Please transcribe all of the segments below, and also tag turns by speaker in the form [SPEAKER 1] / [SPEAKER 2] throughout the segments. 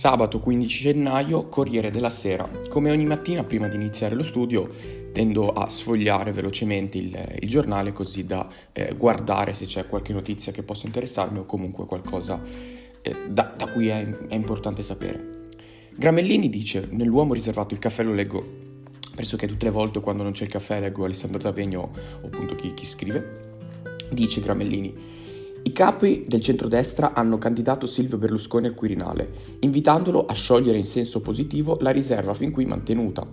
[SPEAKER 1] Sabato 15 gennaio, Corriere della Sera. Come ogni mattina prima di iniziare lo studio tendo a sfogliare velocemente il, il giornale così da eh, guardare se c'è qualche notizia che possa interessarmi o comunque qualcosa eh, da, da, cui è, è importante sapere. Gramellini dice, nell'uomo riservato il caffè lo leggo pressoché tutte le volte quando non c'è il caffè leggo Alessandro D'Avegno o appunto chi, chi scrive, dice Gramellini, i capi del centrodestra hanno candidato Silvio Berlusconi al Quirinale, invitandolo a sciogliere in senso positivo la riserva fin qui mantenuta.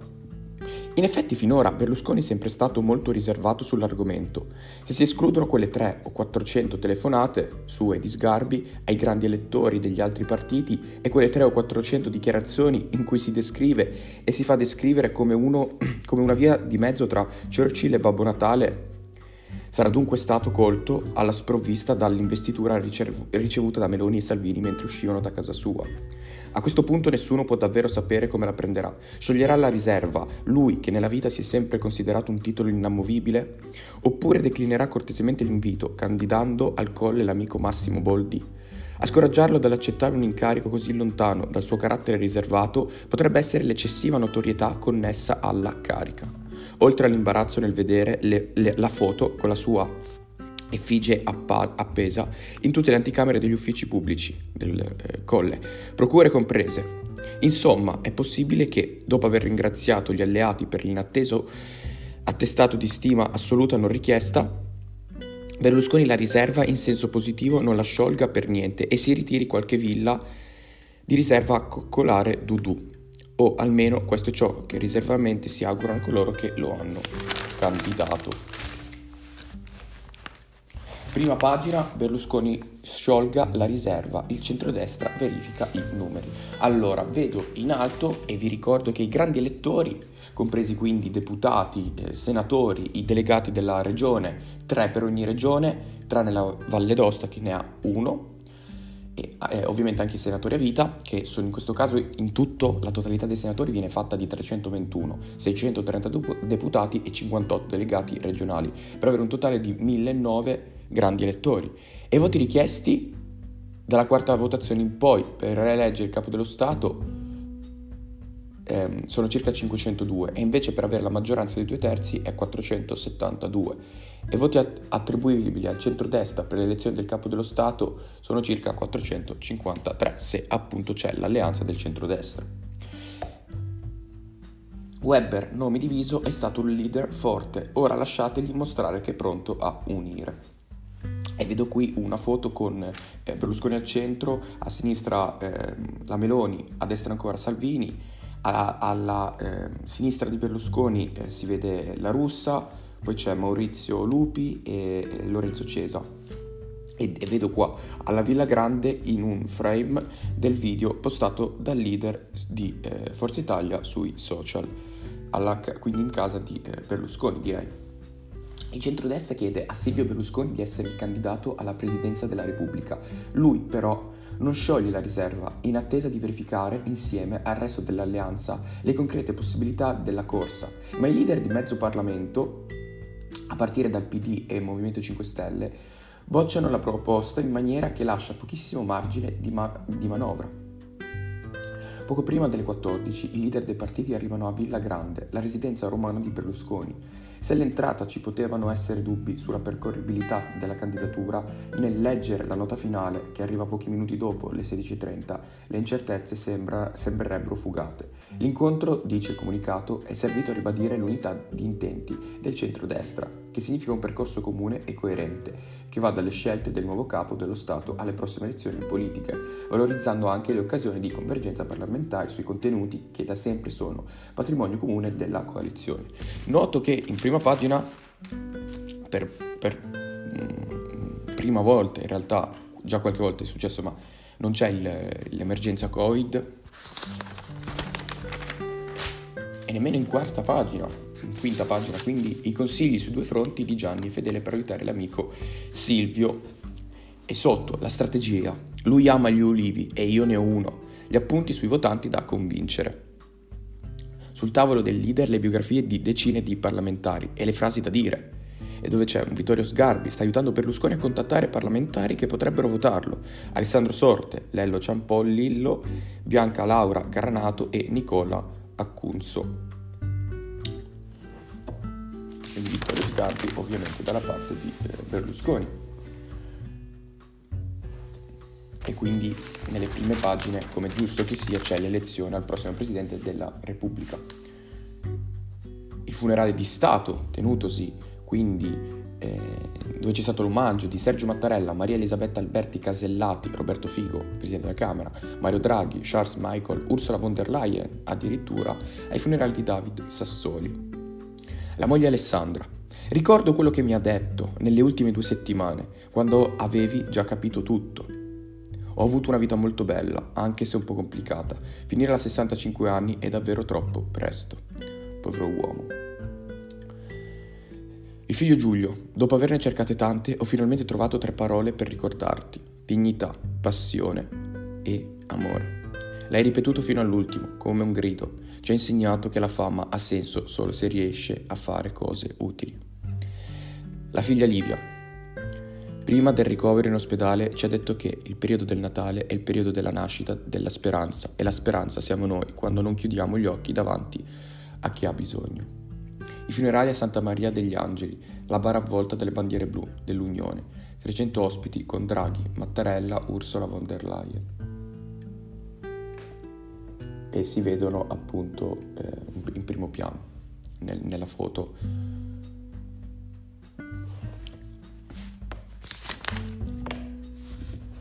[SPEAKER 1] In effetti finora Berlusconi è sempre stato molto riservato sull'argomento. Se si escludono quelle 3 o 400 telefonate sue di sgarbi ai grandi elettori degli altri partiti e quelle 3 o 400 dichiarazioni in cui si descrive e si fa descrivere come, uno, come una via di mezzo tra Churchill e Babbo Natale, Sarà dunque stato colto alla sprovvista dall'investitura ricevuta da Meloni e Salvini mentre uscivano da casa sua. A questo punto nessuno può davvero sapere come la prenderà. Scioglierà la riserva, lui che nella vita si è sempre considerato un titolo inamovibile? Oppure declinerà cortesemente l'invito, candidando al colle l'amico Massimo Boldi? A scoraggiarlo dall'accettare un incarico così lontano dal suo carattere riservato potrebbe essere l'eccessiva notorietà connessa alla carica oltre all'imbarazzo nel vedere le, le, la foto con la sua effigie appa- appesa in tutte le anticamere degli uffici pubblici del eh, Colle, procure comprese. Insomma, è possibile che, dopo aver ringraziato gli alleati per l'inatteso attestato di stima assoluta non richiesta, Berlusconi la riserva in senso positivo non la sciolga per niente e si ritiri qualche villa di riserva a coccolare Dudu o almeno questo è ciò che riservamente si augurano coloro che lo hanno candidato. Prima pagina, Berlusconi sciolga la riserva, il centrodestra verifica i numeri. Allora, vedo in alto e vi ricordo che i grandi elettori, compresi quindi deputati, eh, senatori, i delegati della regione, tre per ogni regione, tranne la Valle d'Osta che ne ha uno, e eh, ovviamente anche i senatori a vita, che sono in questo caso in tutto la totalità dei senatori viene fatta di 321, 632 deputati e 58 delegati regionali, per avere un totale di 1009 grandi elettori. E i voti richiesti dalla quarta votazione in poi per rieleggere il capo dello Stato ehm, sono circa 502 e invece per avere la maggioranza dei due terzi è 472 e voti attribuibili al centrodestra per l'elezione del capo dello Stato sono circa 453 se appunto c'è l'alleanza del centrodestra. Weber, nome diviso, è stato un leader forte, ora lasciategli mostrare che è pronto a unire. E vedo qui una foto con eh, Berlusconi al centro, a sinistra eh, la Meloni, a destra ancora Salvini, alla, eh, sinistra di Berlusconi eh, si vede la russa, poi c'è Maurizio Lupi e, e Lorenzo Cesa. E, e, vedo qua alla Villa Grande in un frame del video postato dal leader di eh, Forza Italia sui social, alla, quindi in casa di eh, Berlusconi direi. Il centrodestra chiede a Silvio Berlusconi di essere il candidato alla presidenza della Repubblica. Lui però non scioglie la riserva in attesa di verificare insieme al resto dell'alleanza le concrete possibilità della corsa. Ma i leader di mezzo Parlamento, a partire dal PD e Movimento 5 Stelle, bocciano la proposta in maniera che lascia pochissimo margine di, ma- di manovra. Poco prima delle 14 i leader dei partiti arrivano a Villa Grande, la residenza romana di Berlusconi. Se all'entrata ci potevano essere dubbi sulla percorribilità della candidatura, nel leggere la nota finale, che arriva pochi minuti dopo le 16.30, le incertezze sembra, sembrerebbero fugate. L'incontro, dice il comunicato, è servito a ribadire l'unità di intenti del centrodestra, che significa un percorso comune e coerente, che va dalle scelte del nuovo capo dello Stato alle prossime elezioni politiche, valorizzando anche le occasioni di convergenza parlamentare sui contenuti che da sempre sono patrimonio comune della coalizione. Noto che in prima pagina, per, per mm, prima volta in realtà, già qualche volta è successo, ma non c'è il, l'emergenza Covid, e nemmeno in quarta pagina in quinta pagina, quindi i consigli su due fronti di Gianni Fedele per aiutare l'amico Silvio. E sotto la strategia, lui ama gli ulivi e io ne ho uno, gli appunti sui votanti da convincere. Sul tavolo del leader le biografie di decine di parlamentari e le frasi da dire. e dove c'è un Vittorio Sgarbi, sta aiutando Berlusconi a contattare parlamentari che potrebbero votarlo. Alessandro Sorte, Lello Ciampollillo, Bianca Laura Caranato e Nicola Accunzo. E Vittorio Sgarbi ovviamente dalla parte di eh, Berlusconi. E quindi nelle prime pagine, come giusto che sia, c'è l'elezione al prossimo Presidente della Repubblica. Il funerale di Stato, tenutosi quindi eh, dove c'è stato l'omaggio di Sergio Mattarella, Maria Elisabetta Alberti Casellati, Roberto Figo, Presidente della Camera, Mario Draghi, Charles Michael, Ursula von der Leyen, addirittura ai funerali di David Sassoli. La moglie Alessandra. Ricordo quello che mi ha detto nelle ultime due settimane, quando avevi già capito tutto. Ho avuto una vita molto bella, anche se un po' complicata. Finire a 65 anni è davvero troppo presto. Povero uomo. Il figlio Giulio, dopo averne cercate tante, ho finalmente trovato tre parole per ricordarti. Dignità, passione e amore. L'hai ripetuto fino all'ultimo, come un grido. Ci ha insegnato che la fama ha senso solo se riesce a fare cose utili. La figlia Livia. Prima del ricovero in ospedale ci ha detto che il periodo del Natale è il periodo della nascita della speranza e la speranza siamo noi quando non chiudiamo gli occhi davanti a chi ha bisogno. I funerali a Santa Maria degli Angeli, la bara avvolta delle bandiere blu dell'Unione, 300 ospiti con Draghi, Mattarella, Ursula von der Leyen. E si vedono appunto eh, in primo piano nel, nella foto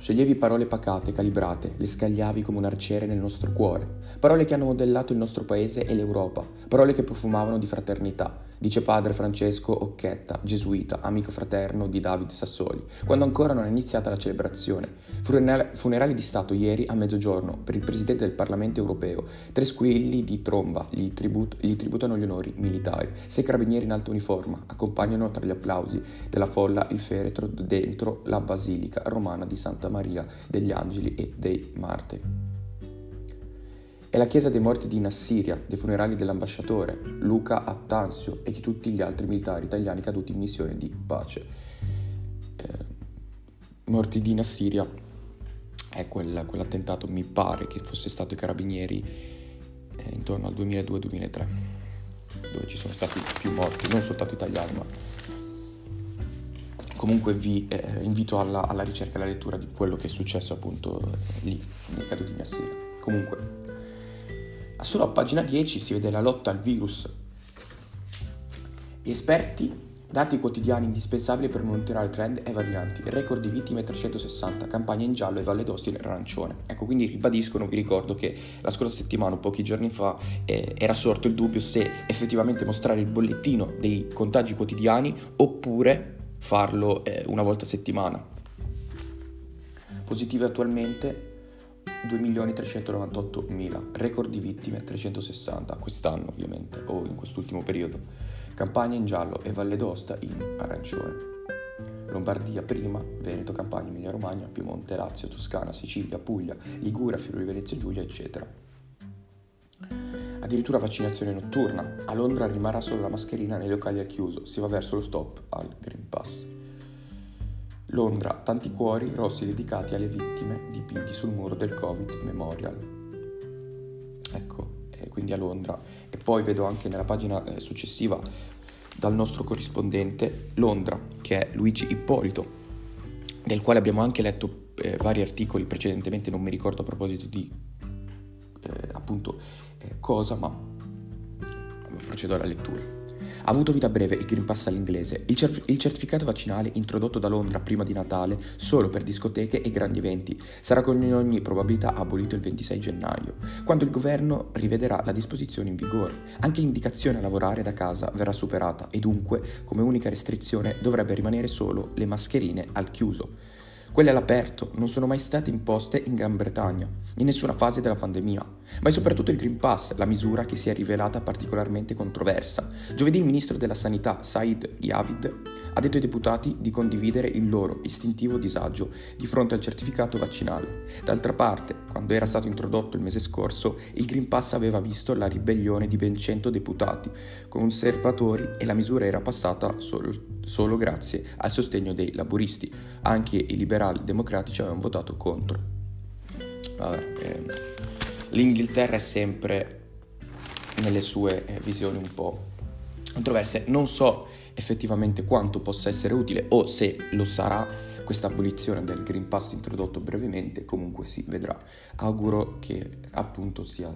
[SPEAKER 1] Sceglievi parole pacate, calibrate, le scagliavi come un arciere nel nostro cuore. Parole che hanno modellato il nostro paese e l'Europa. Parole che profumavano di fraternità, dice padre Francesco Occhetta, gesuita, amico fraterno di David Sassoli, quando ancora non è iniziata la celebrazione. Funerali di Stato ieri a mezzogiorno per il Presidente del Parlamento europeo. Tre squilli di tromba gli, tribut- gli tributano gli onori militari. Sei carabinieri in alta uniforma accompagnano tra gli applausi della folla il feretro dentro la basilica romana di Santa Maria degli Angeli e dei Martiri. È la chiesa dei morti di Nassiria, dei funerali dell'ambasciatore Luca Attansio e di tutti gli altri militari italiani caduti in missione di pace. Eh, morti di Nassiria è quel, quell'attentato, mi pare che fosse stato i carabinieri eh, intorno al 2002-2003, dove ci sono stati più morti, non soltanto italiani, ma comunque vi eh, invito alla, alla, ricerca e alla lettura di quello che è successo appunto lì, nei caduti in Nassiria. Comunque, Solo a pagina 10 si vede la lotta al virus. Gli esperti Dati quotidiani indispensabili per monitorare trend e varianti, record di vittime 360, campagna in giallo e Valle d'Osti in arancione. Ecco, quindi ribadiscono, vi ricordo che la scorsa settimana, pochi giorni fa, eh, era sorto il dubbio se effettivamente mostrare il bollettino dei contagi quotidiani oppure farlo eh, una volta a settimana. Positive attualmente 2.398.000, record di vittime 360, quest'anno ovviamente, o in quest'ultimo periodo. Campania in giallo e Valle d'Osta in arancione. Lombardia prima, Veneto, Campania, Emilia Romagna, Piemonte, Lazio, Toscana, Sicilia, Puglia, Liguria, Friuli Venezia Giulia, eccetera. Addirittura vaccinazione notturna. A Londra rimarrà solo la mascherina nei locali al chiuso, si va verso lo stop al Green Pass. Londra, tanti cuori rossi dedicati alle vittime dipinti sul muro del Covid Memorial. Ecco, quindi a Londra. E poi vedo anche nella pagina eh, successiva dal nostro corrispondente Londra, che è Luigi Ippolito, del quale abbiamo anche letto eh, vari articoli precedentemente, non mi ricordo a proposito di eh, appunto eh, cosa, ma procedo alla lettura. Ha avuto vita breve il Green Pass all'inglese, il, cer- il, certificato vaccinale introdotto da Londra prima di Natale solo per discoteche e grandi eventi sarà con ogni probabilità abolito il 26 gennaio, quando il governo rivederà la disposizione in vigore. Anche l'indicazione a lavorare da casa verrà superata e dunque, come unica restrizione, dovrebbe rimanere solo le mascherine al chiuso. Quelle all'aperto non sono mai state imposte in Gran Bretagna, in nessuna fase della pandemia, ma è soprattutto il Green Pass la misura che si è rivelata particolarmente controversa. Giovedì il ministro della Sanità, Said Yavid, ha detto ai deputati di condividere il loro istintivo disagio di fronte al certificato vaccinale. D'altra parte, quando era stato introdotto il mese scorso, il Green Pass aveva visto la ribellione di ben 100 deputati conservatori e la misura era passata solo, solo grazie al sostegno dei laburisti. Anche i liberali democratici avevano votato contro. Vabbè, eh, L'Inghilterra è sempre nelle sue eh, visioni un po' controverse. Non so effettivamente quanto possa essere utile o se lo sarà questa abolizione del Green Pass introdotto brevemente, comunque si vedrà. Auguro che appunto sia,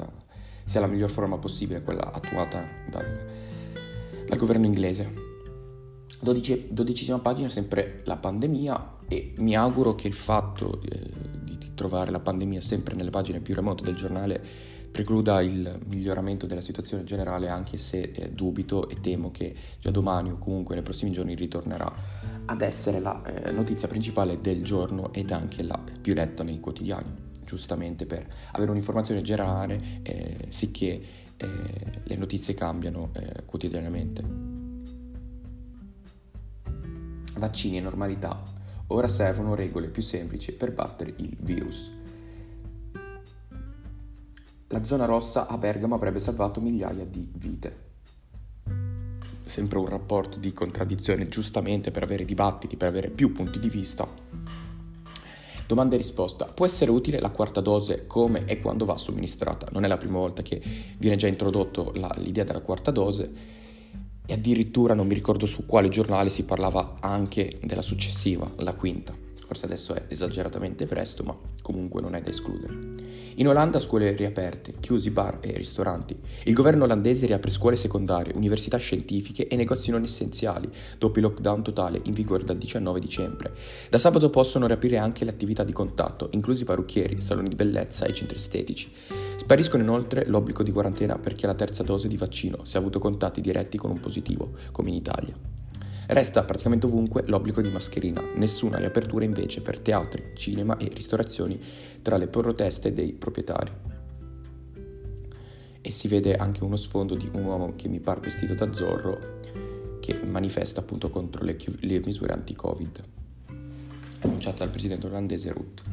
[SPEAKER 1] sia la miglior forma possibile quella attuata dal, dal governo inglese. Dodici, dodicesima pagina, sempre la pandemia e mi auguro che il fatto eh, di, di trovare la pandemia sempre nelle pagine più remote del giornale precluda il miglioramento della situazione generale anche se eh, dubito e temo che già domani o comunque nei prossimi giorni ritornerà ad essere la eh, notizia principale del giorno ed anche la più letta nei quotidiani, giustamente per avere un'informazione generale eh, sicché eh, le notizie cambiano eh, quotidianamente. Vaccini e normalità. Ora servono regole più semplici per battere il virus. La zona rossa a Bergamo avrebbe salvato migliaia di vite. Sempre un rapporto di contraddizione, giustamente per avere dibattiti, per avere più punti di vista. Domanda e risposta. Può essere utile la quarta dose come e quando va somministrata? Non è la prima volta che viene già introdotto la, l'idea della quarta dose e addirittura non mi ricordo su quale giornale si parlava anche della successiva, la quinta. Forse adesso è esageratamente presto, ma comunque non è da escludere. In Olanda scuole riaperte, chiusi bar e ristoranti. Il governo olandese riapre scuole secondarie, università scientifiche e negozi non essenziali, dopo il lockdown totale in vigore dal 19 dicembre. Da sabato possono riaprire anche le attività di contatto, inclusi parrucchieri, saloni di bellezza e centri estetici. Spariscono inoltre l'obbligo di quarantena per chi ha la terza dose di vaccino se ha avuto contatti diretti con un positivo, come in Italia. Resta praticamente ovunque l'obbligo di mascherina, nessuna riapertura invece per teatri, cinema e ristorazioni tra le proteste dei proprietari. E si vede anche uno sfondo di un uomo che mi pare vestito da Zorro che manifesta appunto contro le, chi- le misure anti-Covid, annunciate dal presidente olandese Ruth.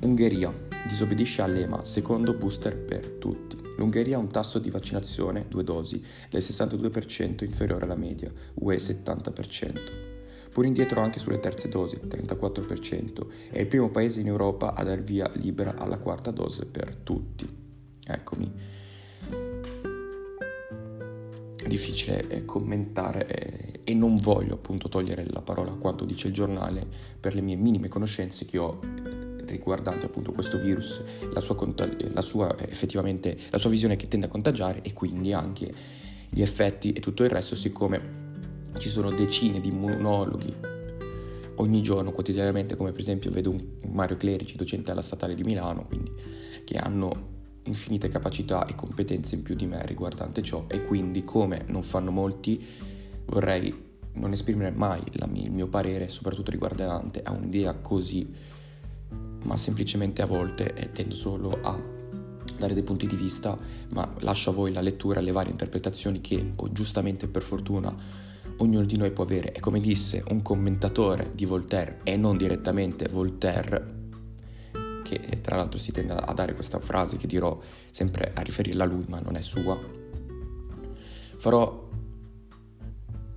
[SPEAKER 1] Ungheria disobbedisce all'EMA, secondo booster per tutti. L'Ungheria ha un tasso di vaccinazione, due dosi, del 62% inferiore alla media, UE 70%. Pur indietro anche sulle terze dosi, 34%, è il primo paese in Europa a dar via libera alla quarta dose per tutti. Eccomi. Difficile eh, commentare eh, e non voglio appunto togliere la parola a quanto dice il giornale per le mie minime conoscenze che ho riguardante appunto questo virus, la sua, la sua, effettivamente la sua visione che tende a contagiare e quindi anche gli effetti e tutto il resto, siccome ci sono decine di immunologhi ogni giorno, quotidianamente, come per esempio vedo Mario Clerici, docente alla Statale di Milano, quindi che hanno infinite capacità e competenze in più di me riguardante ciò e quindi come non fanno molti vorrei non esprimere mai mia, il mio parere, soprattutto riguardante a un'idea così ma semplicemente a volte tendo solo a dare dei punti di vista, ma lascio a voi la lettura le varie interpretazioni che, o giustamente per fortuna, ognuno di noi può avere. E come disse un commentatore di Voltaire, e non direttamente Voltaire, che eh, tra l'altro si tende a dare questa frase che dirò sempre a riferirla a lui, ma non è sua, farò...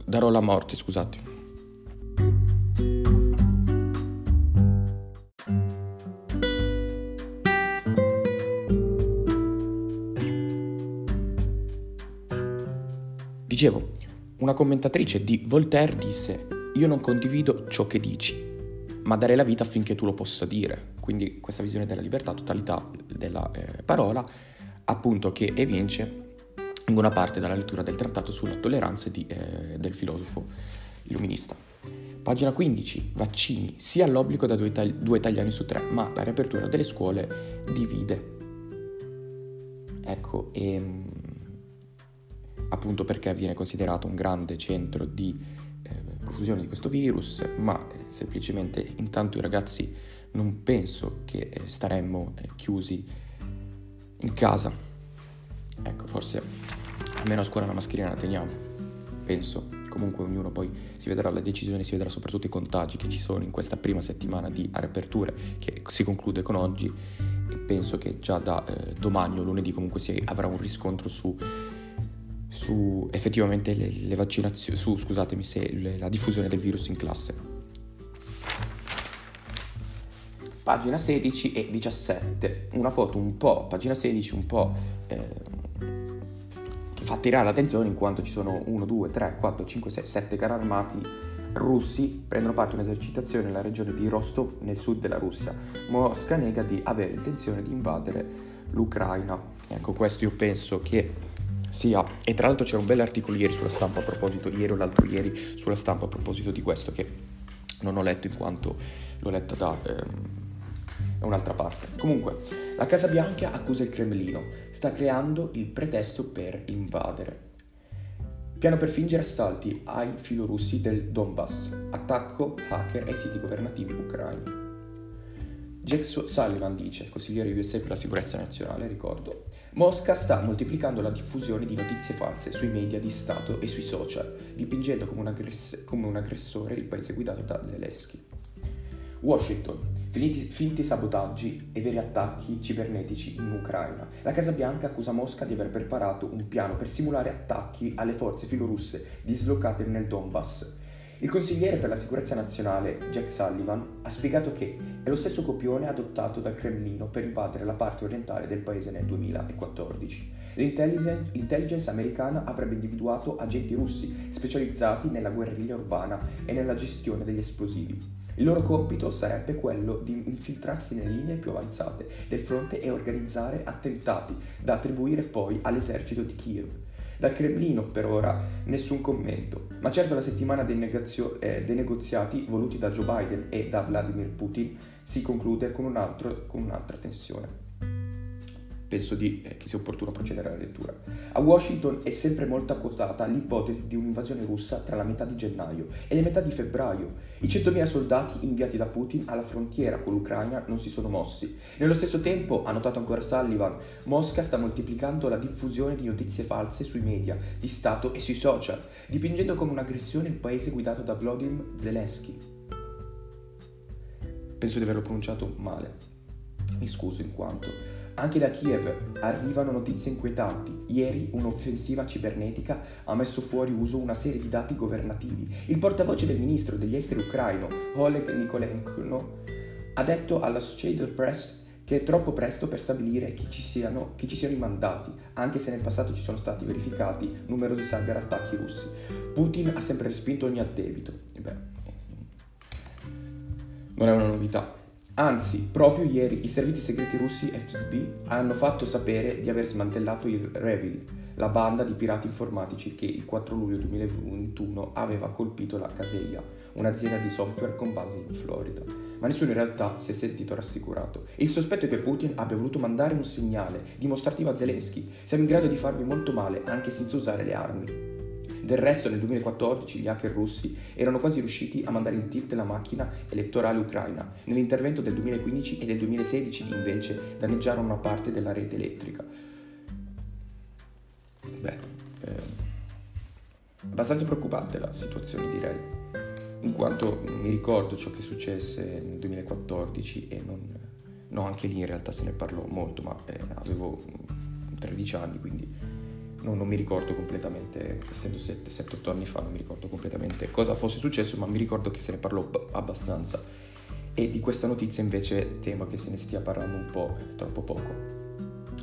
[SPEAKER 1] darò la morte, scusate. Dicevo, una commentatrice di Voltaire disse, io non condivido ciò che dici, ma darei la vita affinché tu lo possa dire. Quindi questa visione della libertà, totalità della eh, parola, appunto che evince in buona parte dalla lettura del trattato sulla tolleranza di, eh, del filosofo illuminista. Pagina 15, vaccini, sia l'obbligo da due, due italiani su tre, ma la riapertura delle scuole divide. Ecco, ehm, appunto perché viene considerato un grande centro di eh, profusione di questo virus, ma eh, semplicemente intanto i ragazzi non penso che eh, staremmo eh, chiusi in casa. Ecco, forse almeno a scuola la mascherina la teniamo, penso, comunque ognuno poi si vedrà la decisione, si vedrà soprattutto i contagi che ci sono in questa prima settimana di riaperture che si conclude con oggi e penso che già da eh, domani o lunedì comunque si avrà un riscontro su, su effettivamente le, le vaccinazioni, su scusatemi se le, la diffusione del virus in classe. Pagina 16 e 17, una foto un po', pagina 16 un po' eh, fa attirare l'attenzione in quanto ci sono 1, 2, 3, 4, 5, 6, 7 carri armati russi prendono parte a un'esercitazione nella regione di Rostov nel sud della Russia. Mosca nega di avere intenzione di invadere l'Ucraina. Ecco, questo io penso che sia... E tra l'altro c'era un bel articolo ieri sulla stampa a proposito, ieri o l'altro ieri, sulla stampa a proposito di questo che non ho letto in quanto l'ho letta da... Ehm, un'altra parte. Comunque, la Casa Bianca accusa il Cremlino, sta creando il pretesto per invadere. Piano per fingere assalti ai filorussi del Donbass, attacco hacker ai siti governativi ucraini. Jack Sullivan dice, consigliere USA per la sicurezza nazionale, ricordo, Mosca sta moltiplicando la diffusione di notizie false sui media di Stato e sui social, dipingendo come un, aggress- come un aggressore il paese guidato da Zelensky. Washington. Finiti, finti sabotaggi e veri attacchi cibernetici in Ucraina. La Casa Bianca accusa Mosca di aver preparato un piano per simulare attacchi alle forze filorusse dislocate nel Donbass. Il consigliere per la sicurezza nazionale, Jack Sullivan, ha spiegato che è lo stesso copione adottato dal Cremlino per invadere la parte orientale del paese nel 2014. L'intelligence, l'intelligence americana avrebbe individuato agenti russi specializzati nella guerriglia urbana e nella gestione degli esplosivi. Il loro compito sarebbe quello di infiltrarsi nelle linee più avanzate del fronte e organizzare attentati da attribuire poi all'esercito di Kiev. Dal Cremlino per ora nessun commento, ma certo la settimana dei, negazio- eh, dei negoziati voluti da Joe Biden e da Vladimir Putin si conclude con, un altro, con un'altra tensione penso di, eh, che sia opportuno procedere alla lettura. A Washington è sempre molto quotata l'ipotesi di un'invasione russa tra la metà di gennaio e le metà di febbraio. I 100.000 soldati inviati da Putin alla frontiera con l'Ucraina non si sono mossi. Nello stesso tempo, ha notato ancora Sullivan, Mosca sta moltiplicando la diffusione di notizie false sui media, di Stato e sui social, dipingendo come un'aggressione il paese guidato da Vladimir Zelensky. Penso di averlo pronunciato male. Mi scuso in quanto anche da Kiev arrivano notizie inquietanti. Ieri un'offensiva cibernetica ha messo fuori uso una serie di dati governativi. Il portavoce del ministro degli esteri ucraino, Oleg Nikolenko, ha detto all'Associated Press che è troppo presto per stabilire chi ci, siano, chi ci siano i mandati, anche se nel passato ci sono stati verificati numerosi cyberattacchi russi. Putin ha sempre respinto ogni addebito. Beh, non è una novità. Anzi, proprio ieri i servizi segreti russi FSB hanno fatto sapere di aver smantellato il Revil, la banda di pirati informatici che il 4 luglio 2021 aveva colpito la Kaseya, un'azienda di software con base in Florida. Ma nessuno in realtà si è sentito rassicurato. Il sospetto è che Putin abbia voluto mandare un segnale dimostrativo a Zelensky. Siamo in grado di farvi molto male anche senza usare le armi. Del resto nel 2014 gli hacker russi erano quasi riusciti a mandare in tilt la macchina elettorale ucraina. Nell'intervento del 2015 e del 2016 invece danneggiarono una parte della rete elettrica. Beh, eh, abbastanza preoccupante la situazione direi, in quanto mi ricordo ciò che successe nel 2014 e non, no, anche lì in realtà se ne parlò molto, ma eh, avevo 13 anni, quindi non, non mi ricordo completamente, essendo 7-8 anni fa, non mi ricordo completamente cosa fosse successo, ma mi ricordo che se ne parlò b- abbastanza. E di questa notizia invece temo che se ne stia parlando un po' troppo poco.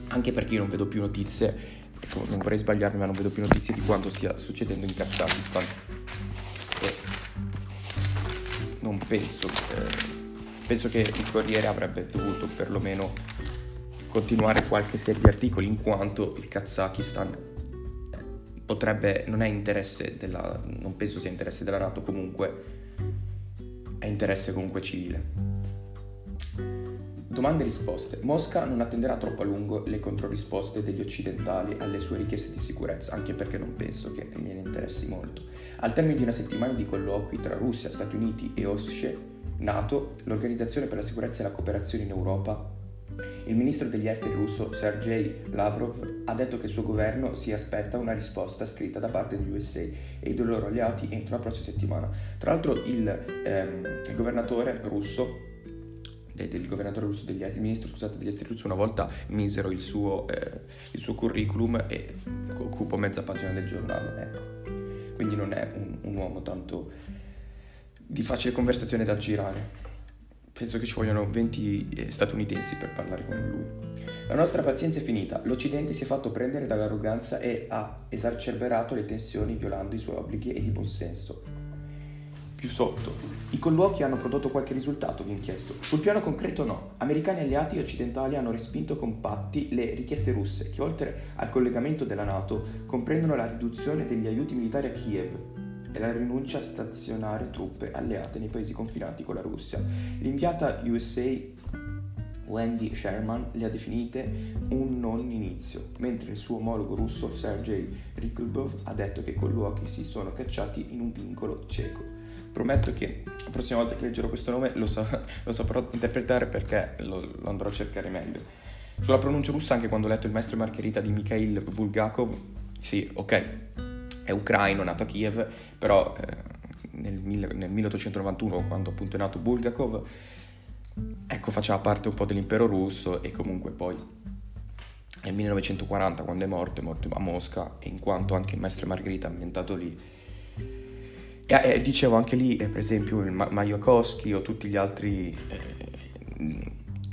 [SPEAKER 1] Anche perché io non vedo più notizie, ecco, non vorrei sbagliarmi, ma non vedo più notizie di quanto stia succedendo in Kazakistan. E non penso, eh, penso che il Corriere avrebbe dovuto perlomeno continuare qualche serie di articoli in quanto il Kazakistan potrebbe, non è interesse della, non penso sia interesse della NATO comunque, è interesse comunque civile. Domande e risposte. Mosca non attenderà troppo a lungo le controrisposte degli occidentali alle sue richieste di sicurezza, anche perché non penso che gliene interessi molto. Al termine di una settimana di colloqui tra Russia, Stati Uniti e OSCE, NATO, l'Organizzazione per la sicurezza e la cooperazione in Europa, Il ministro degli esteri russo Sergei Lavrov ha detto che il suo governo si aspetta una risposta scritta da parte degli USA e dei loro alleati entro la prossima settimana. Tra l'altro il, ehm, il governatore russo del governatore russo degli il ministro scusate, degli esteri russo una volta misero il suo, eh, il suo curriculum e occupo mezza pagina del giornale ecco. quindi non è un, un uomo tanto di facile conversazione da girare penso che ci vogliono 20 eh, statunitensi per parlare con lui. La nostra pazienza è finita, l'Occidente si è fatto prendere dall'arroganza e ha esacerberato le tensioni violando i suoi obblighi e di buonsenso. Più sotto, i colloqui hanno prodotto qualche risultato, viene chiesto. Sul piano concreto no. Americani alleati e occidentali hanno respinto compatti le richieste russe, che oltre al collegamento della Nato comprendono la riduzione degli aiuti militari a Kiev, e la rinuncia a stazionare truppe alleate nei paesi confinati con la Russia. L'inviata USA Wendy Sherman le ha definite un non inizio, mentre il suo omologo russo Sergei Ryabkov ha detto che i colloqui si sono cacciati in un vincolo cieco. Prometto che la prossima volta che leggerò questo nome lo, sa- lo saprò interpretare perché lo-, lo, andrò a cercare meglio. Sulla pronuncia russa, anche quando ho letto il maestro Margherita di Mikhail Bulgakov, sì, ok, è ucraino, nato a Kiev, però eh, nel, nel, 1891, quando appunto è nato Bulgakov, ecco, faceva parte un po' dell'impero russo e comunque poi nel 1940, quando è morto, è morto a Mosca, e in quanto anche il maestro Margherita è ambientato lì, e, eh, dicevo anche lì, eh, per esempio, il Ma- Majakowski o tutti gli altri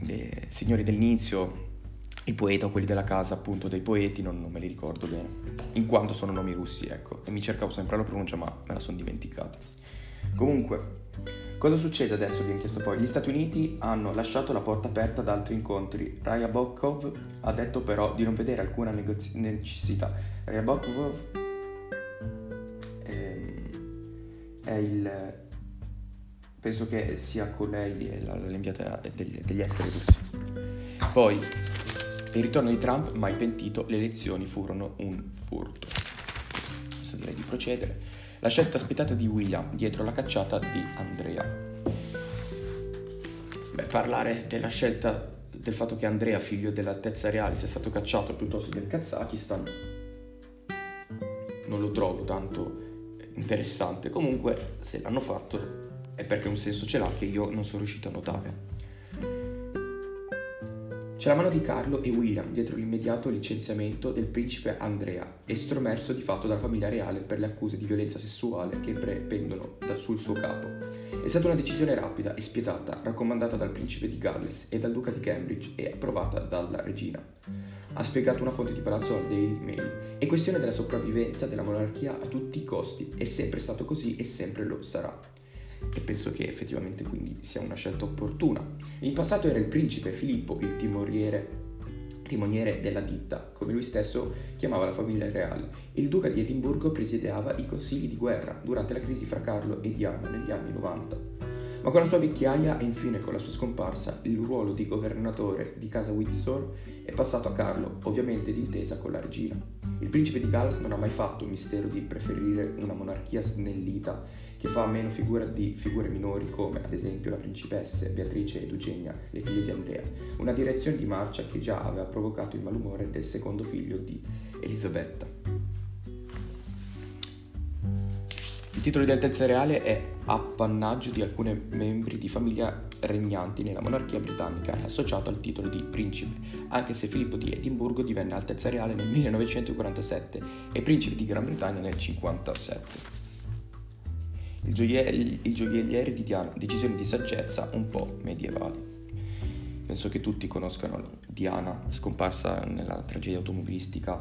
[SPEAKER 1] eh, signori dell'inizio, il poeta o quelli della casa appunto dei poeti, non, non, me li ricordo bene, in quanto sono nomi russi, ecco, e mi cercavo sempre la pronuncia ma me la sono dimenticata. Comunque, cosa succede adesso? Vi ho chiesto poi. Gli Stati Uniti hanno lasciato la porta aperta ad altri incontri. Raya Bokov ha detto però di non vedere alcuna negozi- necessità. Raya Bokov ehm, è il... penso che sia colei l'inviata degli, degli esteri russi. Poi il ritorno di Trump, mai pentito, le elezioni furono un furto. Adesso direi di procedere. La scelta aspettata di William dietro la cacciata di Andrea. Beh, parlare della scelta del fatto che Andrea, figlio dell'altezza reale, sia stato cacciato piuttosto del Kazakistan non lo trovo tanto interessante. Comunque, se l'hanno fatto è perché un senso ce l'ha che io non sono riuscito a notare. C'è la mano di Carlo e William dietro l'immediato licenziamento del principe Andrea, estromesso di fatto dalla famiglia reale per le accuse di violenza sessuale che pendono sul suo capo. È stata una decisione rapida e spietata, raccomandata dal principe di Galles e dal duca di Cambridge e approvata dalla regina. Ha spiegato una fonte di palazzo al Daily Mail. È questione della sopravvivenza della monarchia a tutti i costi, è sempre stato così e sempre lo sarà e penso che effettivamente quindi sia una scelta opportuna. In passato era il principe Filippo il timoriere timoniere della ditta, come lui stesso chiamava la famiglia reale. Il duca di Edimburgo presiedeva i consigli di guerra durante la crisi fra Carlo e Diana negli anni 90. Ma con la sua vecchiaia e infine con la sua scomparsa, il ruolo di governatore di casa Windsor è passato a Carlo, ovviamente d'intesa con la regina. Il principe di Galles non ha mai fatto un mistero di preferire una monarchia snellita che fa meno figura di figure minori come ad esempio la principessa Beatrice ed Eugenia, le figlie di Andrea, una direzione di marcia che già aveva provocato il malumore del secondo figlio di Elisabetta. Il titolo di altezza reale è appannaggio di alcuni membri di famiglia regnanti nella monarchia britannica e associato al titolo di principe, anche se Filippo di Edimburgo divenne altezza reale nel 1947 e principe di Gran Bretagna nel 1957. Il, gioielli, il gioielliere di Diana, decisioni di saggezza un po' medievali. Penso che tutti conoscano Diana, scomparsa nella tragedia automobilistica,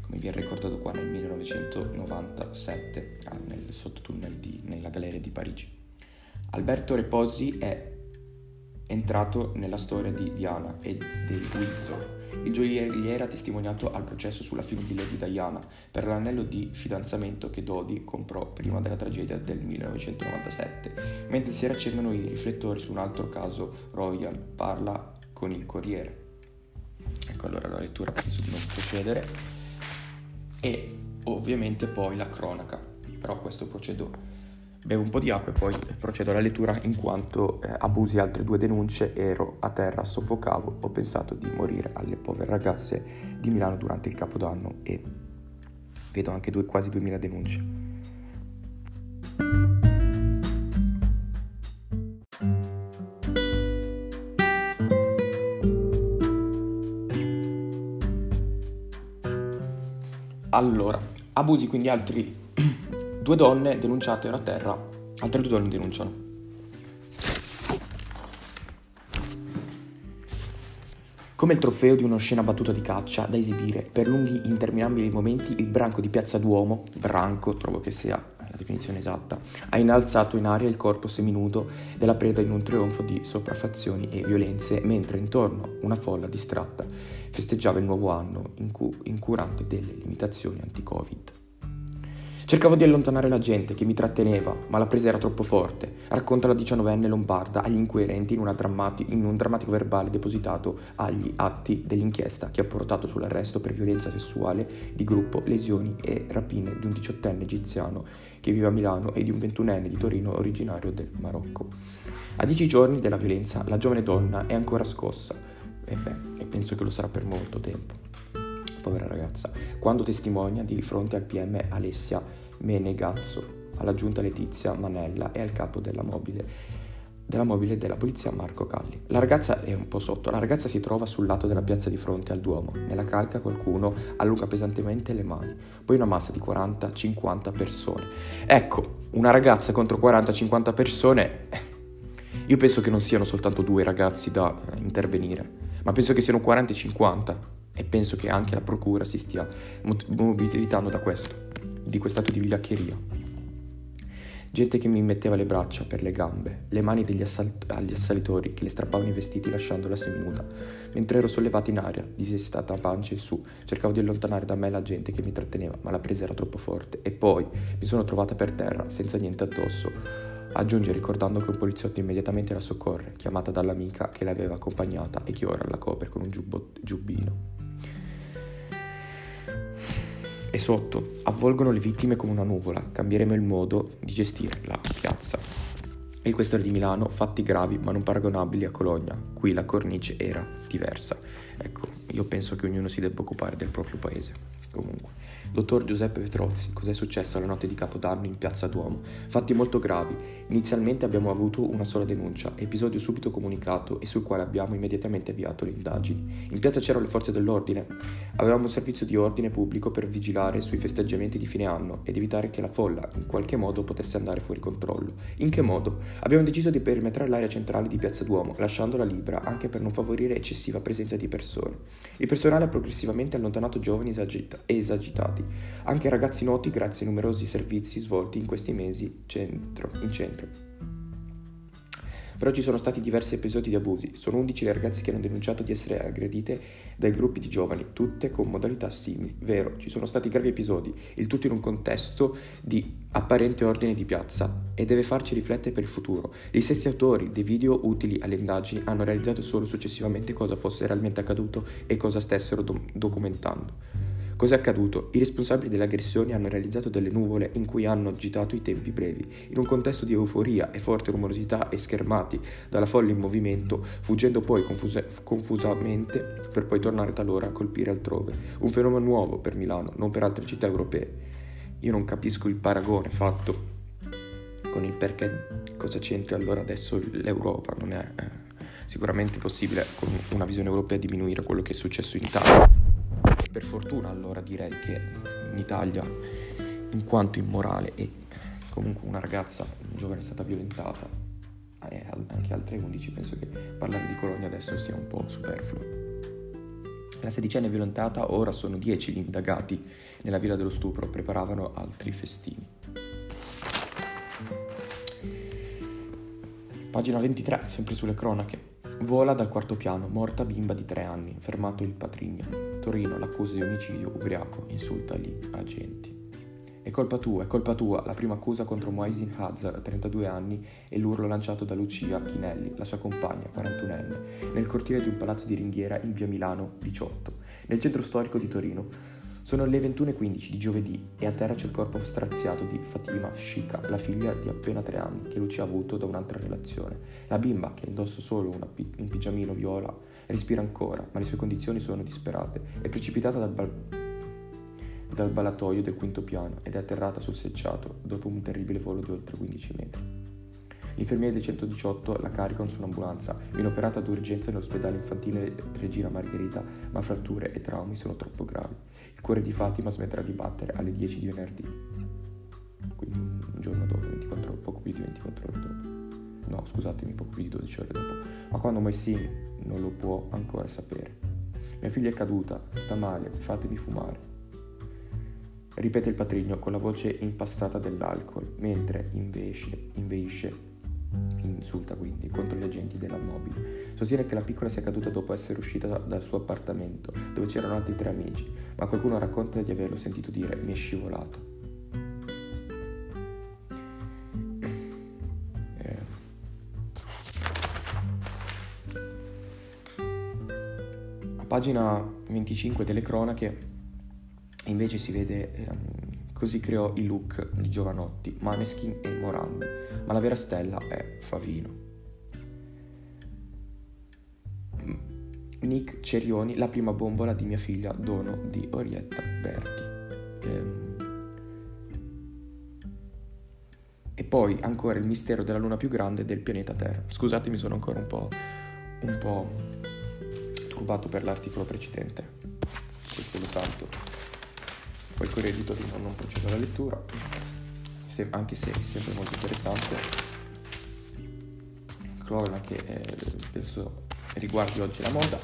[SPEAKER 1] come vi è ricordato qua, nel 1997, ah, nel sottotunnel di, nella galleria di Parigi. Alberto Reposi è entrato nella storia di Diana e dei Windsor il gioielliere ha testimoniato al processo sulla fine di Lady Diana per l'anello di fidanzamento che Dodi comprò prima della tragedia del 1997, mentre si riaccendono i riflettori su un altro caso Royal parla con il Corriere. Ecco allora la lettura penso di non procedere. E ovviamente poi la cronaca, però questo procedo Bevo un po' di acqua e poi procedo alla lettura in quanto eh, abusi altre due denunce, ero a terra, soffocavo, ho pensato di morire alle povere ragazze di Milano durante il Capodanno e vedo anche due, quasi 2000 denunce. Allora, abusi quindi altri Due donne denunciate a terra, altre due donne denunciano. Come il trofeo di una scena battuta di caccia da esibire per lunghi interminabili momenti, il branco di Piazza Duomo, branco, trovo che sia la definizione esatta, ha innalzato in aria il corpo seminudo della preda in un trionfo di sopraffazioni e violenze, mentre intorno una folla distratta festeggiava il nuovo anno incurante delle limitazioni anti-Covid. Cercavo di allontanare la gente che mi tratteneva, ma la presa era troppo forte, racconta la diciannovenne lombarda agli inquirenti in, drammati- in, un drammatico verbale depositato agli atti dell'inchiesta che ha portato sull'arresto per violenza sessuale di gruppo, lesioni e rapine di un diciottenne egiziano che vive a Milano e di un ventunenne di Torino originario del Marocco. A dieci giorni della violenza la giovane donna è ancora scossa. E, beh, e penso che lo sarà per molto tempo. Povera ragazza, quando testimonia di fronte al PM Alessia Menegazzo, alla giunta Letizia Manella e al capo della mobile della mobile della polizia Marco Calli. La ragazza è un po' sotto, la ragazza si trova sul lato della piazza di fronte al Duomo. Nella calca qualcuno allunga pesantemente le mani, poi una massa di 40-50 persone. Ecco, una ragazza contro 40-50 persone, eh, io penso che non siano soltanto due ragazzi da intervenire, ma penso che siano 40-50 e penso che anche la procura si stia mobilitando da questo, di quest'atto di vigliaccheria. Gente che mi metteva le braccia per le gambe, le mani degli assalt- agli assalitori che le strappavano i vestiti lasciandola seminuda. Mentre ero sollevato in aria, disestata a pancia in su, cercavo di allontanare da me la gente che mi tratteneva, ma la presa era troppo forte. E poi mi sono trovata per terra, senza niente addosso. Aggiunge ricordando che un poliziotto immediatamente la soccorre, chiamata dall'amica che l'aveva accompagnata e che ora la copre con un giubbino e sotto avvolgono le vittime come una nuvola, cambieremo il modo di gestire la piazza. Il questore di Milano, fatti gravi ma non paragonabili a Cologna, qui la cornice era diversa. Ecco, io penso che ognuno si debba occupare del proprio paese. Comunque. Dottor Giuseppe Petrozzi, cos'è successo la notte di Capodanno in Piazza Duomo? Fatti molto gravi. Inizialmente abbiamo avuto una sola denuncia, episodio subito comunicato e sul quale abbiamo immediatamente avviato le indagini. In piazza c'erano le forze dell'ordine. Avevamo un servizio di ordine pubblico per vigilare sui festeggiamenti di fine anno ed evitare che la folla in qualche modo potesse andare fuori controllo. In che modo? Abbiamo deciso di perimetrare l'area centrale di Piazza Duomo, lasciandola libera anche per non favorire eccessiva presenza di persone. Il personale ha progressivamente allontanato giovani esagita- esagitati anche ragazzi noti grazie ai numerosi servizi svolti in questi mesi centro, in centro. Però ci sono stati diversi episodi di abusi, sono 11 le ragazze che hanno denunciato di essere aggredite dai gruppi di giovani, tutte con modalità simili. Vero, ci sono stati gravi episodi, il tutto in un contesto di apparente ordine di piazza e deve farci riflettere per il futuro. Gli stessi autori dei video utili alle indagini hanno realizzato solo successivamente cosa fosse realmente accaduto e cosa stessero do- documentando. Cos'è accaduto? I responsabili delle aggressioni hanno realizzato delle nuvole in cui hanno agitato i tempi brevi, in un contesto di euforia e forte rumorosità e schermati dalla folla in movimento, fuggendo poi confuse- confusamente per poi tornare talora a colpire altrove. Un fenomeno nuovo per Milano, non per altre città europee. Io non capisco il paragone fatto con il perché cosa c'entri allora adesso l'Europa, non è eh, sicuramente possibile con una visione europea diminuire quello che è successo in Italia. Per fortuna allora direi che in Italia, in quanto immorale e comunque una ragazza, un giovane è stata violentata, e anche altre 11, penso che parlare di Colonia adesso sia un po' superfluo. La sedicenne violentata, ora sono 10 gli indagati nella villa dello stupro, preparavano altri festini. Pagina 23, sempre sulle cronache. Vola dal quarto piano, morta bimba di tre anni, fermato il patrigno. Torino, l'accusa di omicidio, ubriaco, insulta gli agenti. È colpa tua, è colpa tua, la prima accusa contro Moisin Hazar, 32 anni, e l'urlo lanciato da Lucia Chinelli, la sua compagna, 41enne, nel cortile di un palazzo di ringhiera in via Milano 18, nel centro storico di Torino. Sono le 21.15 di giovedì e a terra c'è il corpo straziato di Fatima Shika, la figlia di appena tre anni che Lucia ha avuto da un'altra relazione. La bimba, che indossa solo pi- un pigiamino viola, respira ancora, ma le sue condizioni sono disperate. È precipitata dal, bal- dal balatoio del quinto piano ed è atterrata sul selciato dopo un terribile volo di oltre 15 metri. L'infermiere del 118 la caricano su un'ambulanza, viene operata d'urgenza nell'ospedale infantile Regina Margherita, ma fratture e traumi sono troppo gravi. Il cuore di Fatima smetterà di battere alle 10 di venerdì, quindi un giorno dopo, 24 ore, poco più di 24 ore dopo. No, scusatemi, poco più di 12 ore dopo. Ma quando Moisin non lo può ancora sapere. Mia figlia è caduta, sta male, fatemi fumare. Ripete il patrigno con la voce impastata dell'alcol, mentre invece, inveisce insulta quindi contro gli agenti della mobile. Sostiene che la piccola sia caduta dopo essere uscita dal suo appartamento, dove c'erano altri tre amici, ma qualcuno racconta di averlo sentito dire mi è scivolato. Eh. A pagina 25 delle cronache invece si vede eh, Così creò i look di Giovanotti, Maneskin e Morandi, ma la vera stella è Favino. Nick Cerioni, la prima bombola di mia figlia, dono di Orietta Berti. Ehm... E poi ancora il mistero della luna più grande del pianeta Terra. Scusatemi, sono ancora un po', un po' turbato per l'articolo precedente. Questo lo salto poi con il Torino non procedo alla lettura, se, anche se è sempre molto interessante. Cronache che eh, penso riguardi oggi la moda.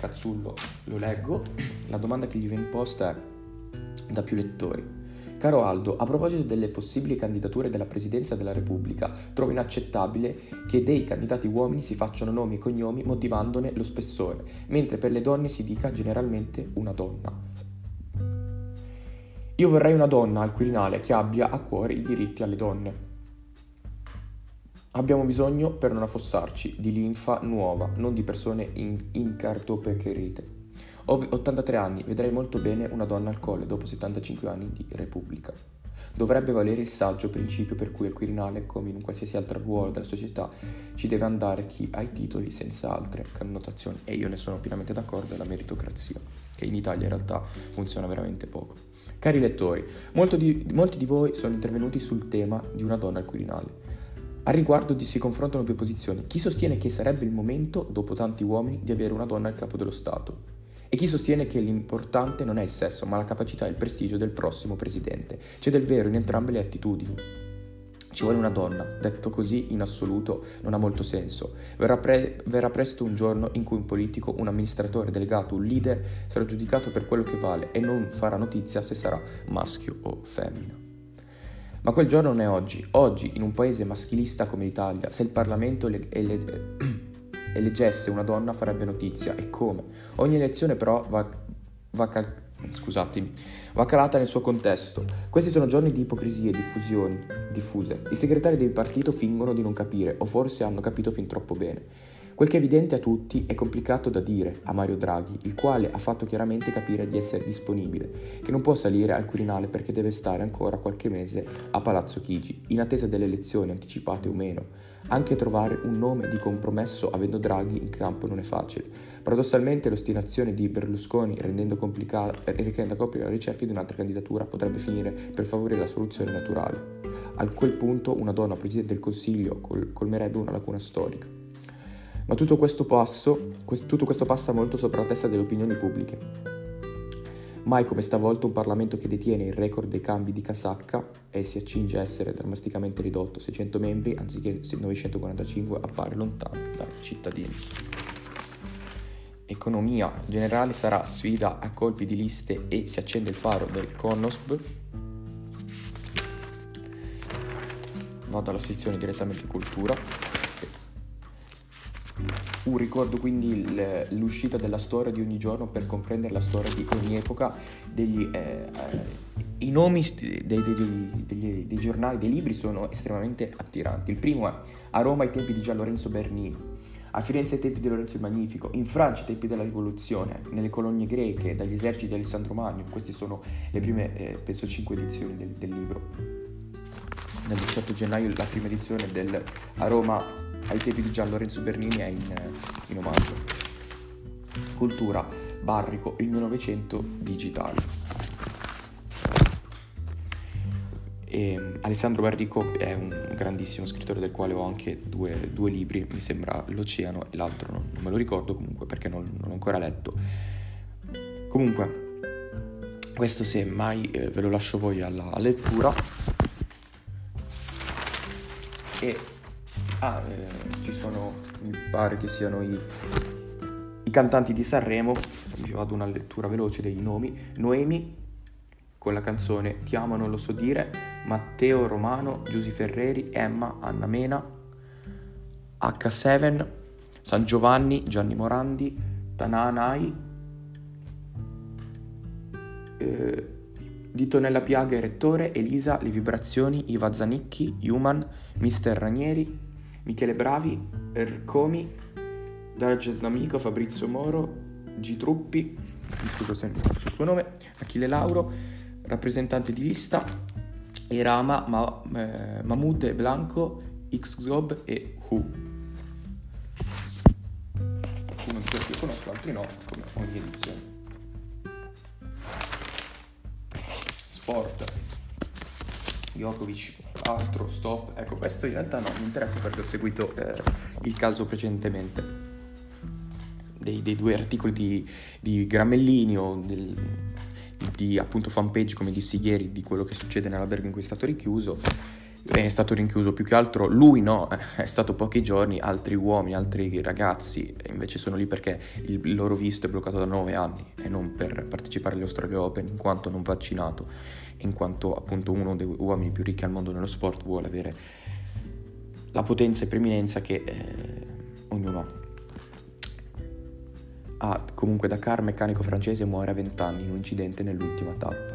[SPEAKER 1] Cazzullo lo leggo. La domanda che gli viene posta è da più lettori. Caro Aldo, a proposito delle possibili candidature della Presidenza della Repubblica, trovo inaccettabile che dei candidati uomini si facciano nomi e cognomi motivandone lo spessore, mentre per le donne si dica generalmente una donna. Io vorrei una donna al Quirinale che abbia a cuore i diritti alle donne. Abbiamo bisogno, per non affossarci, di linfa nuova, non di persone in- incartopecherite. Ho 83 anni, vedrei molto bene una donna al colle dopo 75 anni di Repubblica. Dovrebbe valere il saggio principio per cui al Quirinale, come in un qualsiasi altro ruolo della società, ci deve andare chi ha i titoli senza altre connotazioni. E io ne sono pienamente d'accordo, è la meritocrazia, che in Italia in realtà funziona veramente poco. Cari lettori, di, molti di voi sono intervenuti sul tema di una donna al Quirinale. Al riguardo si confrontano due posizioni. Chi sostiene che sarebbe il momento, dopo tanti uomini, di avere una donna al capo dello Stato? E chi sostiene che l'importante non è il sesso, ma la capacità e il prestigio del prossimo presidente? C'è del vero in entrambe le attitudini. Ci vuole una donna, detto così in assoluto non ha molto senso. Verrà, pre- verrà, presto un giorno in cui un politico, un amministratore delegato, un leader sarà giudicato per quello che vale e non farà notizia se sarà maschio o femmina. Ma quel giorno non è oggi. Oggi, in un paese maschilista come l'Italia, se il Parlamento le- le- eleggesse una donna farebbe notizia. E come? Ogni elezione però va, va calcolata scusatemi, va calata nel suo contesto. Questi sono giorni di ipocrisie e diffuse. I segretari del partito fingono di non capire, o forse hanno capito fin troppo bene. Quel che è evidente a tutti è complicato da dire a Mario Draghi, il quale ha fatto chiaramente capire di essere disponibile, che non può salire al Quirinale perché deve stare ancora qualche mese a Palazzo Chigi, in attesa delle elezioni anticipate o meno. Anche trovare un nome di compromesso avendo Draghi in campo non è facile. Paradossalmente l'ostinazione di Berlusconi rendendo complicata, complicata la ricerca di un'altra candidatura potrebbe finire per favorire la soluzione naturale. A quel punto una donna Presidente del Consiglio col- colmerebbe una lacuna storica. Ma tutto questo, passo, questo, tutto questo passa molto sopra la testa delle opinioni pubbliche. Mai come stavolta un Parlamento che detiene il record dei cambi di casacca e si accinge a essere drammaticamente ridotto, 600 membri anziché 945 appare lontano dai cittadini. Economia generale sarà sfida a colpi di liste e si accende il faro del CONOSB. Vado alla sezione direttamente cultura. Un ricordo quindi l'uscita della storia di ogni giorno per comprendere la storia di ogni epoca, degli, eh, eh, i nomi dei, dei, dei, dei, giornali, dei libri sono estremamente attiranti. Il primo è A Roma ai tempi di Gian Lorenzo Bernini. a Firenze ai tempi di Lorenzo il Magnifico, in Francia ai tempi della rivoluzione, nelle colonie greche, dagli eserciti di Alessandro Magno, queste sono le prime, eh, penso, cinque edizioni del, del libro. Nel 18 gennaio la prima edizione del a Roma ai tempi di Gian Lorenzo Bernini è in, eh, in omaggio. Cultura, Barrico, il 1900 digitale. E mm, Alessandro Barrico è un grandissimo scrittore del quale ho anche due, due libri, mi sembra L'Oceano e l'altro non, non me lo ricordo comunque perché non, non l'ho ancora letto. Comunque, questo se mai eh, ve lo lascio voi alla lettura. E ah, eh, ci sono, mi pare che siano i, i cantanti di Sanremo, vi vado una lettura veloce dei nomi, Noemi, con la canzone Ti amo non lo so dire, Matteo Romano, Giusy Ferreri, Emma, Anna Mena, H7, San Giovanni, Gianni Morandi, Tananai, eh, Dito nella piaga e Rettore, Elisa, Le Vibrazioni, Iva Zanicchi, Human, Mister Ranieri, Michele Bravi, Ercomi, Dargent Amico, Fabrizio Moro, G Truppi, scuso se non il suo nome, Achille Lauro, rappresentante di lista Irama, Ma, eh, Mahmoud Blanco, X-Globe e Who. Uno di questi conosco, altri no, come ogni edizione. Sport. Djokovic, altro, stop. Ecco, questo in realtà no, mi interessa perché ho seguito eh, il caso precedentemente. Dei, dei due articoli di, di Gramellini o del, di appunto fanpage, come dissi ieri, di quello che succede nell'albergo in cui è stato rinchiuso. È stato rinchiuso più che altro lui no, è stato pochi giorni, altri uomini, altri ragazzi invece sono lì perché il loro visto è bloccato da nove anni e non per partecipare agli Australia Open in quanto non vaccinato, in quanto appunto uno dei uomini più ricchi al mondo nello sport vuole avere la potenza e preminenza che eh, ognuno ha. Ah, comunque Dakar, meccanico francese, muore a 20 anni in un incidente nell'ultima tappa.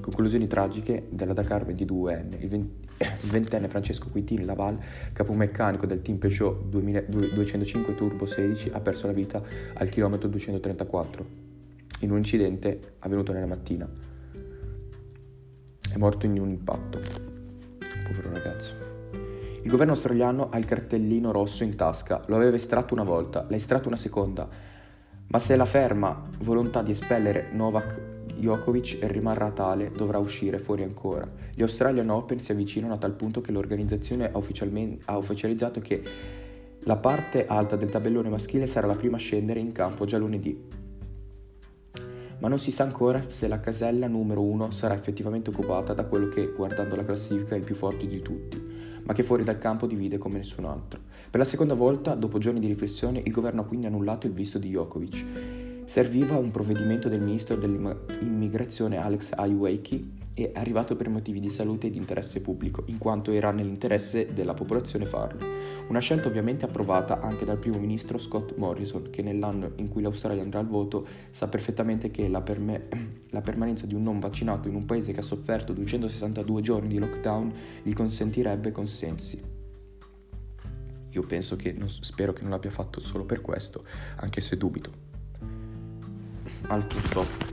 [SPEAKER 1] Conclusioni tragiche della Dakar 22enne. Il, 20, il ventenne Francesco Quittini Laval, capomeccanico del team Peugeot 2000, 205 Turbo 16, ha perso la vita al chilometro 234 in un incidente avvenuto nella mattina. È morto in un impatto. Povero ragazzo. Il governo australiano ha il cartellino rosso in tasca. Lo aveva estratto una volta, l'ha estratto una seconda ma se la ferma volontà di espellere Novak Djokovic rimarrà tale, dovrà uscire fuori ancora. Gli Australian Open si avvicinano a tal punto che l'organizzazione ha, ha ufficializzato che la parte alta del tabellone maschile sarà la prima a scendere in campo già lunedì. Ma non si sa ancora se la casella numero 1 sarà effettivamente occupata da quello che, guardando la classifica, è il più forte di tutti ma che fuori dal campo divide come nessun altro. Per la seconda volta, dopo giorni di riflessione, il governo ha quindi annullato il visto di Djokovic. Serviva un provvedimento del ministro dell'immigrazione Alex Aiweki è arrivato per motivi di salute e di interesse pubblico, in quanto era nell'interesse della popolazione farlo. Una scelta ovviamente approvata anche dal primo ministro Scott Morrison, che nell'anno in cui l'Australia andrà al voto sa perfettamente che la, perme- la permanenza di un non vaccinato in un paese che ha sofferto 262 giorni di lockdown gli consentirebbe consensi. Io penso che, non, spero che non l'abbia fatto solo per questo, anche se dubito. Altro stop.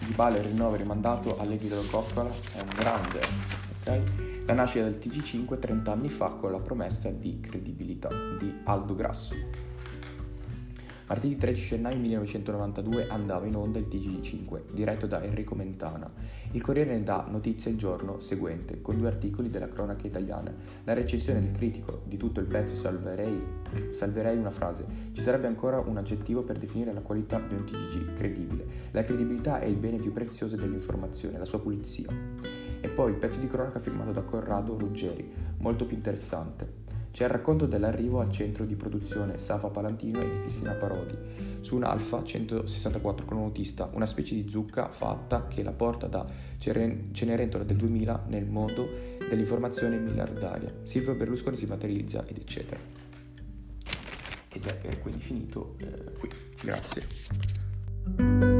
[SPEAKER 1] Dybala il rinnovo rimandato all'Egido Coccola è un grande, ok? La nascita del TG5 30 anni fa con la promessa di credibilità di Aldo Grasso. Martedì 13 gennaio 1992 andava in onda il TG5, diretto da Enrico Mentana. Il Corriere ne dà notizia il giorno seguente, con due articoli della cronaca italiana. La recensione del critico di tutto il pezzo salverei, salverei una frase. Ci sarebbe ancora un aggettivo per definire la qualità di un TG, credibile. La credibilità è il bene più prezioso dell'informazione, la sua pulizia. E poi il pezzo di cronaca firmato da Corrado Ruggeri, molto più interessante. C'è il racconto dell'arrivo al centro di produzione Safa Palantino e di Cristina Parodi, su un Alfa 164 cronotista, una specie di zucca fatta che la porta da Cenerentola del 2000 nel mondo dell'informazione miliardaria. Silvio Berlusconi si materializza ed eccetera. Ed è quindi finito eh, qui. Grazie.